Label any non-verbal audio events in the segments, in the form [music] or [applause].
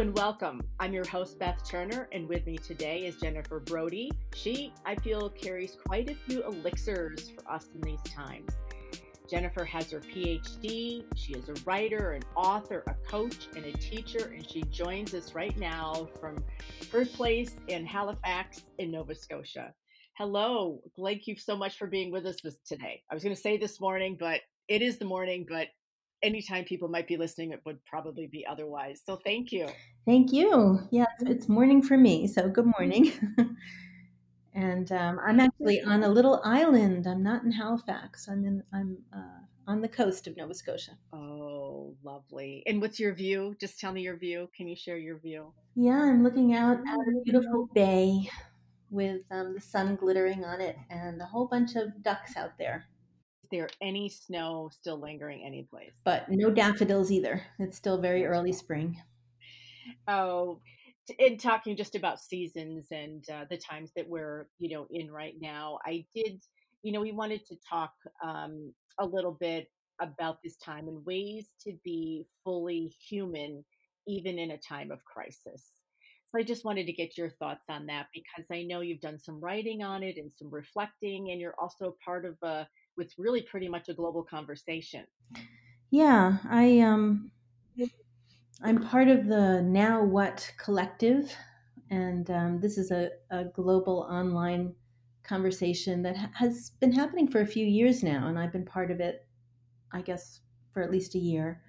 and welcome. I'm your host, Beth Turner, and with me today is Jennifer Browdy. She, I feel, carries quite a few elixirs for us in these times. Jennifer has her PhD. She is a writer, an author, a coach, and a teacher, and she joins us right now from her place in Halifax, in Nova Scotia. Hello. Thank you so much for being with us this, today. I was going to say this morning, but it is the morning, but anytime people might be listening, it would probably be otherwise. So thank you. Thank you. Yeah, it's morning for me. So good morning. [laughs] and um, I'm actually on a little island. I'm not in Halifax. I'm in. I'm uh, on the coast of Nova Scotia. Oh, lovely. And what's your view? Just tell me your view. Can you share your view? Yeah, I'm looking out at a beautiful bay with um, the sun glittering on it and a whole bunch of ducks out there there any snow still lingering any place? But no daffodils either. It's still very early spring. Oh, in talking just about seasons and uh, the times that we're you know in right now, I did you know we wanted to talk um, a little bit about this time and ways to be fully human even in a time of crisis. So I just wanted to get your thoughts on that because I know you've done some writing on it and some reflecting, and you're also part of a it's really pretty much a global conversation. Yeah, I um I'm part of the Now What collective, and um, this is a, a global online conversation that has been happening for a few years now, and I've been part of it, I guess, for at least a year.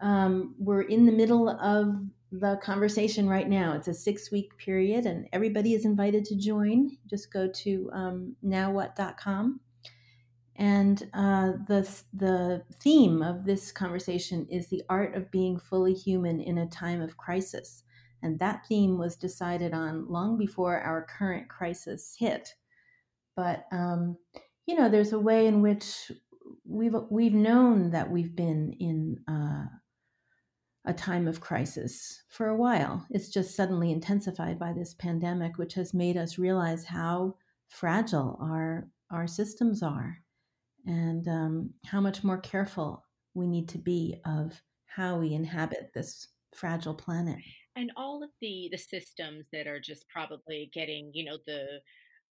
Um, we're in the middle of the conversation right now. It's a six week period, and everybody is invited to join. Just go to um, nowwhat.com and uh, the, the theme of this conversation is the art of being fully human in a time of crisis. And that theme was decided on long before our current crisis hit. But, um, you know, there's a way in which we've, we've known that we've been in uh, a time of crisis for a while. It's just suddenly intensified by this pandemic, which has made us realize how fragile our, our systems are and um, how much more careful we need to be of how we inhabit this fragile planet. And all of the the systems that are just probably getting you know the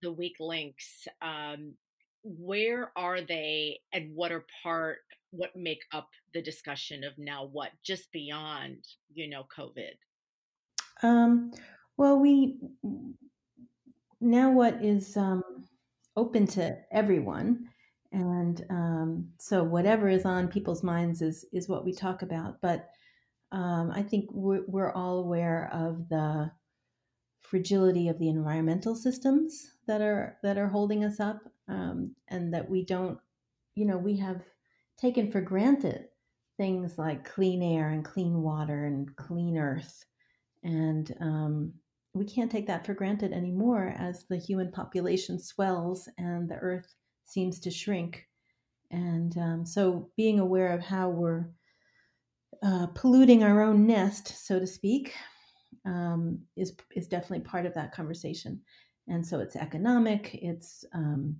the weak links um where are they and what are part what make up the discussion of now what just beyond you know covid? Um well we now what is um open to everyone and um, so whatever is on people's minds is is what we talk about but um, i think we're, we're, all aware of the fragility of the environmental systems that are that are holding us up um, and that we don't you know we have taken for granted things like clean air and clean water and clean earth. And um, we can't take that for granted anymore as the human population swells and the earth seems to shrink. And um, so being aware of how we're uh, polluting our own nest, so to speak, um, is, is definitely part of that conversation. And so it's economic, it's, um,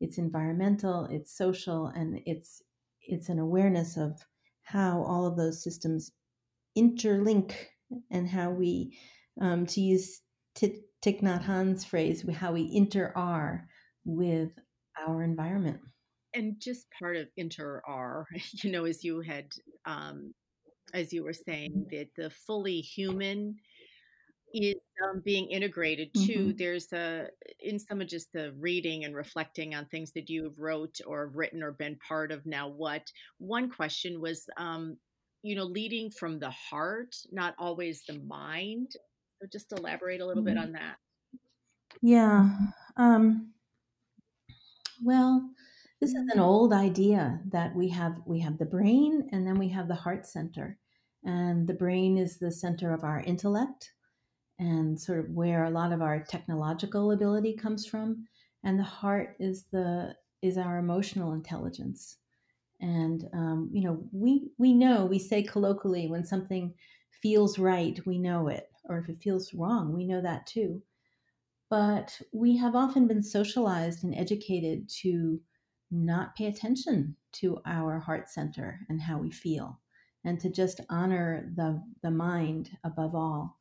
it's environmental, it's social, and it's, it's an awareness of how all of those systems interlink and how we, um, to use Thich Nhat Hanh's phrase, how we inter are with our environment. And just part of inter are, [laughs] you know, as you had, um, as you were saying, that the fully human is um, being integrated too. Mm-hmm. There's a in some of just the reading and reflecting on things that you have wrote or written or been part of. Now, what one question was, um, you know, leading from the heart, not always the mind. So just elaborate a little mm-hmm. bit on that. Yeah. Um, well, this is an mm-hmm. old idea that we have we have the brain and then we have the heart center. And the brain is the center of our intellect and sort of where a lot of our technological ability comes from. And the heart is the is our emotional intelligence. And um, you know, we we know we say colloquially when something feels right, we know it, or if it feels wrong, we know that too but we have often been socialized and educated to not pay attention to our heart center and how we feel. and to just honor the the mind above all.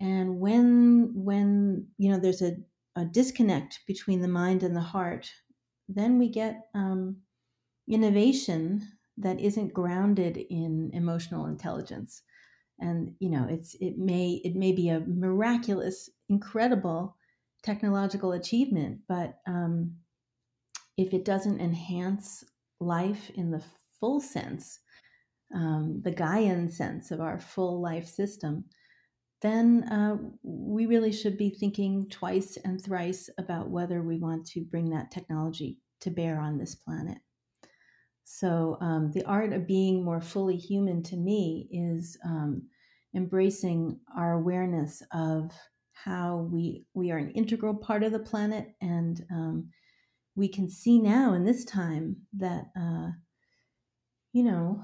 And when when you know there's a, a disconnect between the mind and the heart, then we get um, innovation that isn't grounded in emotional intelligence. And you know, it's it may it may be a miraculous, incredible technological achievement, but um, if it doesn't enhance life in the full sense, um, the Gaian sense of our full life system, then uh, we really should be thinking twice and thrice about whether we want to bring that technology to bear on this planet. So, um, the art of being more fully human to me is um, embracing our awareness of how we we are an integral part of the planet, and um, we can see now in this time that uh, you know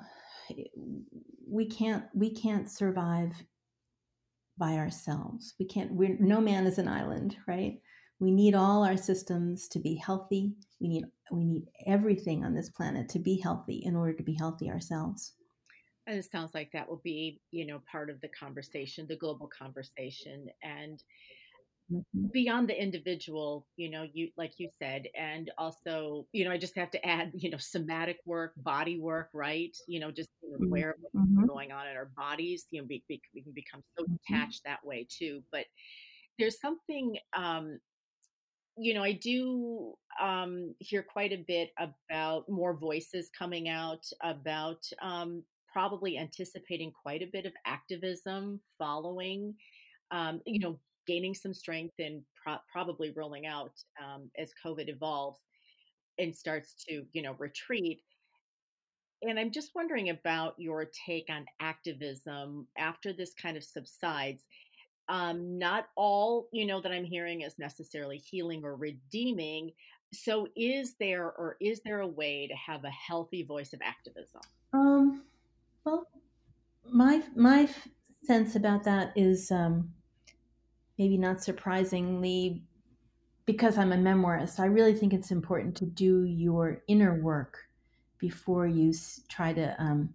we can't we can't survive by ourselves. We can't. We're, no man is an island, right? We need all our systems to be healthy. We need we need everything on this planet to be healthy in order to be healthy ourselves. And it sounds like that will be, you know, part of the conversation, the global conversation, and mm-hmm. beyond the individual. You know, you like you said, and also, you know, I just have to add, you know, somatic work, body work, right? You know, just know, mm-hmm. aware of what's mm-hmm. going on in our bodies. You know, we, we, we can become so mm-hmm. detached that way too. But there's something um, you know, I do um, hear quite a bit about more voices coming out about um, probably anticipating quite a bit of activism following, um, you know, gaining some strength and pro- probably rolling out um, as COVID evolves and starts to, you know, retreat. And I'm just wondering about your take on activism after this kind of subsides um, not all, you know, that I'm hearing is necessarily healing or redeeming. So, is there or is there a way to have a healthy voice of activism? Um, well, my my sense about that is um, maybe not surprisingly because I'm a memoirist. I really think it's important to do your inner work before you try to um,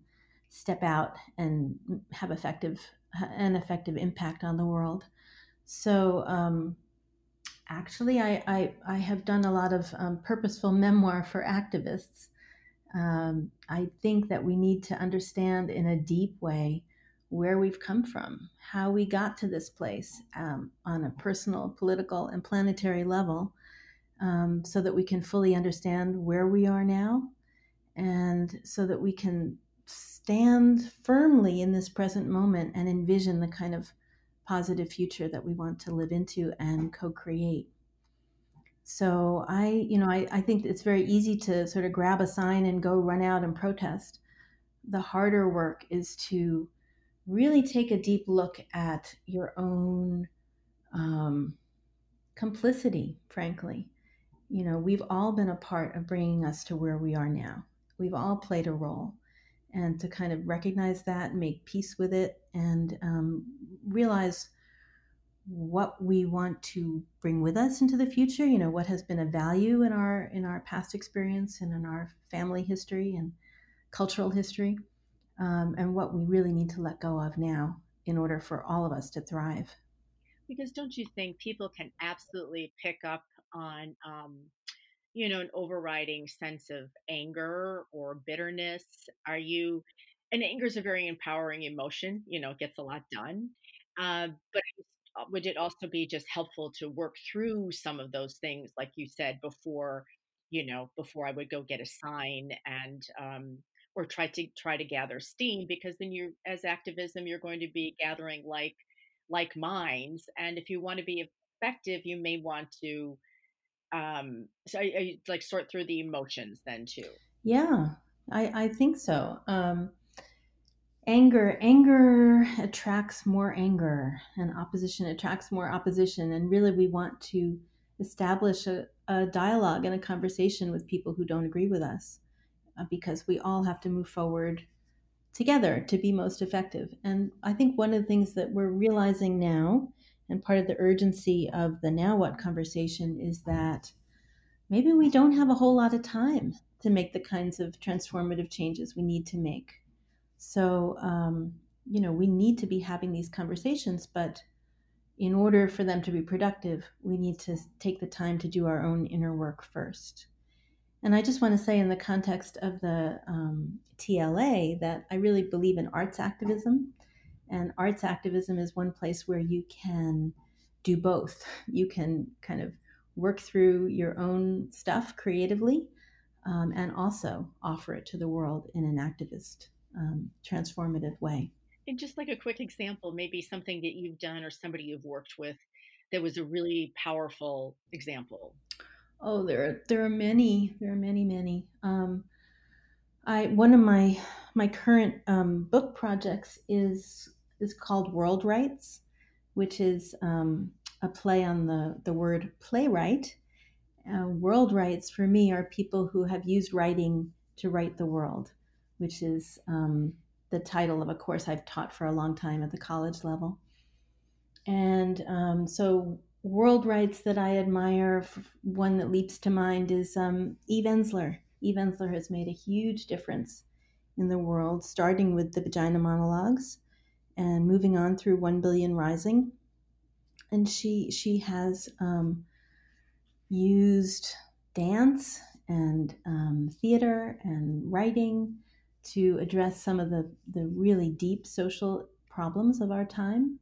step out and have effective an effective impact on the world. So, um, actually, I, I, I, have done a lot of um, purposeful memoir for activists. Um, I think that we need to understand in a deep way where we've come from, how we got to this place um, on a personal, political, and planetary level, um, so that we can fully understand where we are now and so that we can stand firmly in this present moment and envision the kind of positive future that we want to live into and co-create so i you know I, I think it's very easy to sort of grab a sign and go run out and protest. The harder work is to really take a deep look at your own um, complicity frankly. You know we've all been a part of bringing us to where we are now. We've all played a role. And to kind of recognize that, make peace with it, and um, realize what we want to bring with us into the future. You know, what has been a value in our in our past experience and in our family history and cultural history, um, and what we really need to let go of now in order for all of us to thrive. Because don't you think people can absolutely pick up on um, you know, an overriding sense of anger or bitterness? Are you, and anger is a very empowering emotion, you know, it gets a lot done. Uh, but would it also be just helpful to work through some of those things, like you said before, you know, before I would go get a sign and, um, or try to try to gather steam because then you're as activism you're going to be gathering like like minds and if you want to be effective you may want to um so I, I, like sort through the emotions then too. Yeah i i think so um anger anger attracts more anger and opposition attracts more opposition and really we want to establish a, a dialogue and a conversation with people who don't agree with us uh, because we all have to move forward together to be most effective and i think one of the things that we're realizing now and part of the urgency of the now what conversation is that maybe we don't have a whole lot of time to make the kinds of transformative changes we need to make. So, um, you know, we need to be having these conversations, but in order for them to be productive, we need to take the time to do our own inner work first. And I just want to say, in the context of the um, TLA, that I really believe in arts activism. And arts activism is one place where you can do both. [laughs] You can kind of work through your own stuff creatively um, and also offer it to the world in an activist, um, transformative way. And just like a quick example, maybe something that you've done or somebody you've worked with that was a really powerful example. Oh, there are, there are many. There are many, many. Um, I one of my my current um, book projects is is called World Writes, which is um, a play on the the word playwright. Uh, world writes for me are people who have used writing to write the world, which is um, the title of a course I've taught for a long time at the college level. And um, so world writes that I admire, one that leaps to mind is um, Eve Ensler. Eve Ensler has made a huge difference in the world, starting with the vagina monologues and moving on through 1 billion rising. And she, she has um, used dance and um, theater and writing to address some of the, the really deep social problems of our time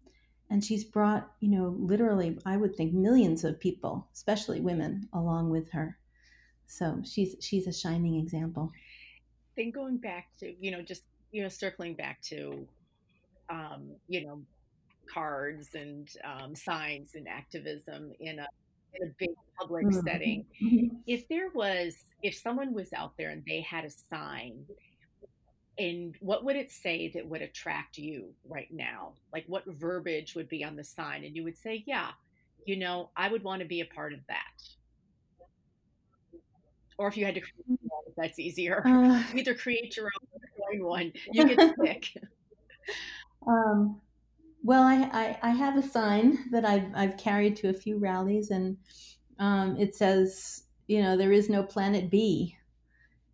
and she's brought you know literally i would think millions of people especially women along with her so she's she's a shining example then going back to you know just you know circling back to um, you know cards and um, signs and activism in a in a big public mm-hmm. setting mm-hmm. if there was if someone was out there and they had a sign and what would it say that would attract you right now? Like what verbiage would be on the sign? And you would say yeah you know i would want to be a part of that. Or if you had to create one, that's easier. Uh, [laughs] either create your own one. [laughs] You can pick. Um, well I, I, I have a sign that I've, I've carried to a few rallies and um, it says you know there is no planet b.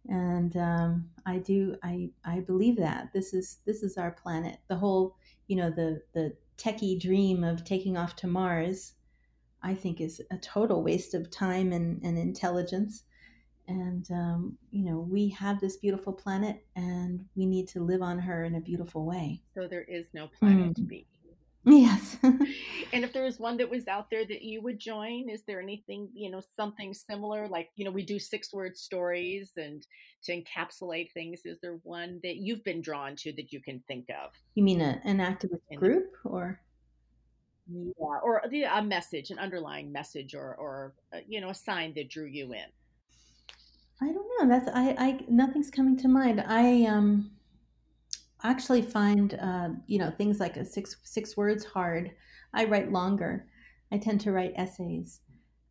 And um, I do I I believe that this is this is our planet. The whole you know the the techie dream of taking off to Mars, I think is a total waste of time and, and intelligence. And um, you know we have this beautiful planet, and we need to live on her in a beautiful way. So there is no planet mm. B. Yes. [laughs] and if there was one that was out there that you would join, is there anything, you know, something similar? Like, you know, we do six word stories and to encapsulate things. Is there one that you've been drawn to that you can think of? You mean a, an activist group or? Yeah, or a message, an underlying message, or, or uh, you know, a sign that drew you in. I don't know. That's I. I nothing's coming to mind. I um actually find uh, you know things like a six six words hard. I write longer. I tend to write essays,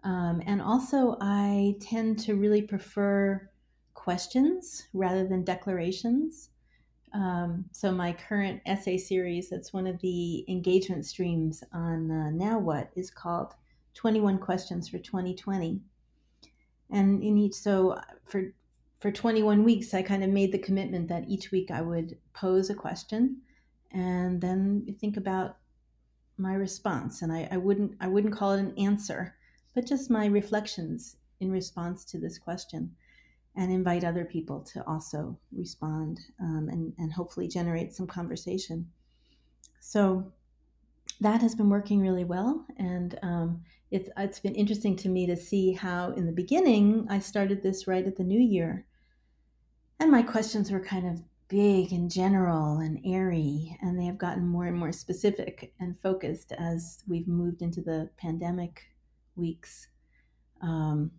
um, and also I tend to really prefer questions rather than declarations. Um, so my current essay series, that's one of the engagement streams on uh, Now What, is called 21 Questions for 2020. And in each, so for for 21 weeks, I kind of made the commitment that each week I would pose a question and then think about my response. And I, I wouldn't I wouldn't call it an answer, but just my reflections in response to this question and invite other people to also respond um, and, and hopefully generate some conversation. So that has been working really well. And um, it's, it's been interesting to me to see how, in the beginning, I started this right at the new year. And my questions were kind of big and general and airy, and they have gotten more and more specific and focused as we've moved into the pandemic weeks. Um,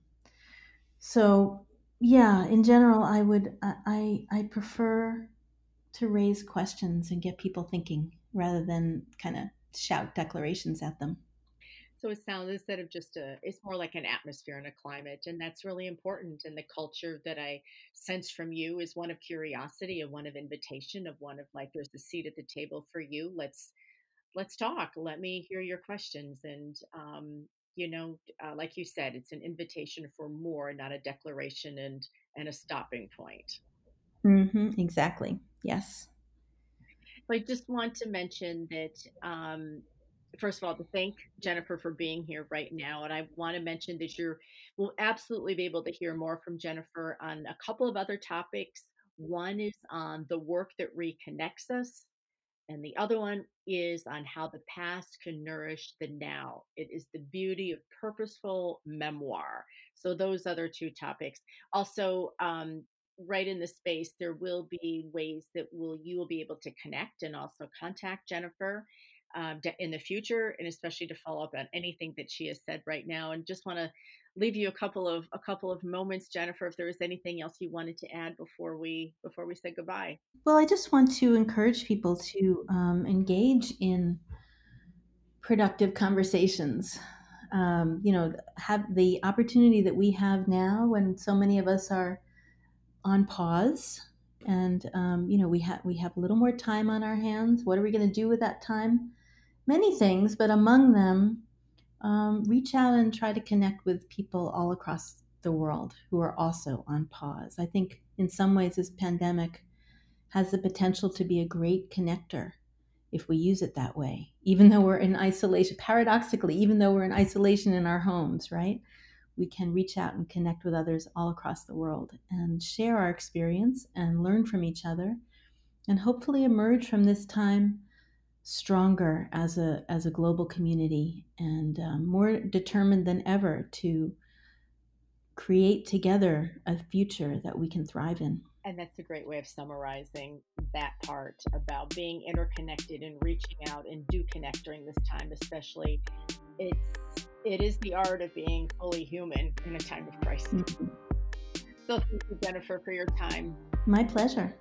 so, yeah, in general, I would I I prefer to raise questions and get people thinking rather than kind of shout declarations at them. So it sounds instead of just a, it's more like an atmosphere and a climate. And that's really important. And the culture that I sense from you is one of curiosity and one of invitation of one of like, there's a seat at the table for you. Let's, let's talk. Let me hear your questions. And, um, you know, uh, like you said, it's an invitation for more, not a declaration and, and a stopping point. Mm-hmm, exactly. Yes. I just want to mention that, um, first of all, to thank Jennifer for being here right now. And I want to mention that you will absolutely be able to hear more from Jennifer on a couple of other topics. One is on the work that reconnects us, and the other one is on how the past can nourish the now. It is the beauty of purposeful memoir. So, those other two topics. Also, um, right in the space, there will be ways that will you will be able to connect and also contact Jennifer um, in the future, and especially to follow up on anything that she has said right now. And just want to leave you a couple of a couple of moments, Jennifer, if there was anything else you wanted to add before we before we say goodbye. Well, I just want to encourage people to um, engage in productive conversations. Um, you know, have the opportunity that we have now when so many of us are on pause and um, you know we have we have a little more time on our hands what are we going to do with that time many things but among them um, reach out and try to connect with people all across the world who are also on pause. I think in some ways this pandemic has the potential to be a great connector if we use it that way even though we're in isolation paradoxically even though we're in isolation in our homes right? We can reach out and connect with others all across the world and share our experience and learn from each other and hopefully emerge from this time stronger as a as a global community and um, more determined than ever to create together a future that we can thrive in and that's a great way of summarizing that part about being interconnected and reaching out and do connect during this time especially it's it is the art of being fully human in a time of crisis. Mm-hmm. So thank you, Jennifer, for your time. My pleasure.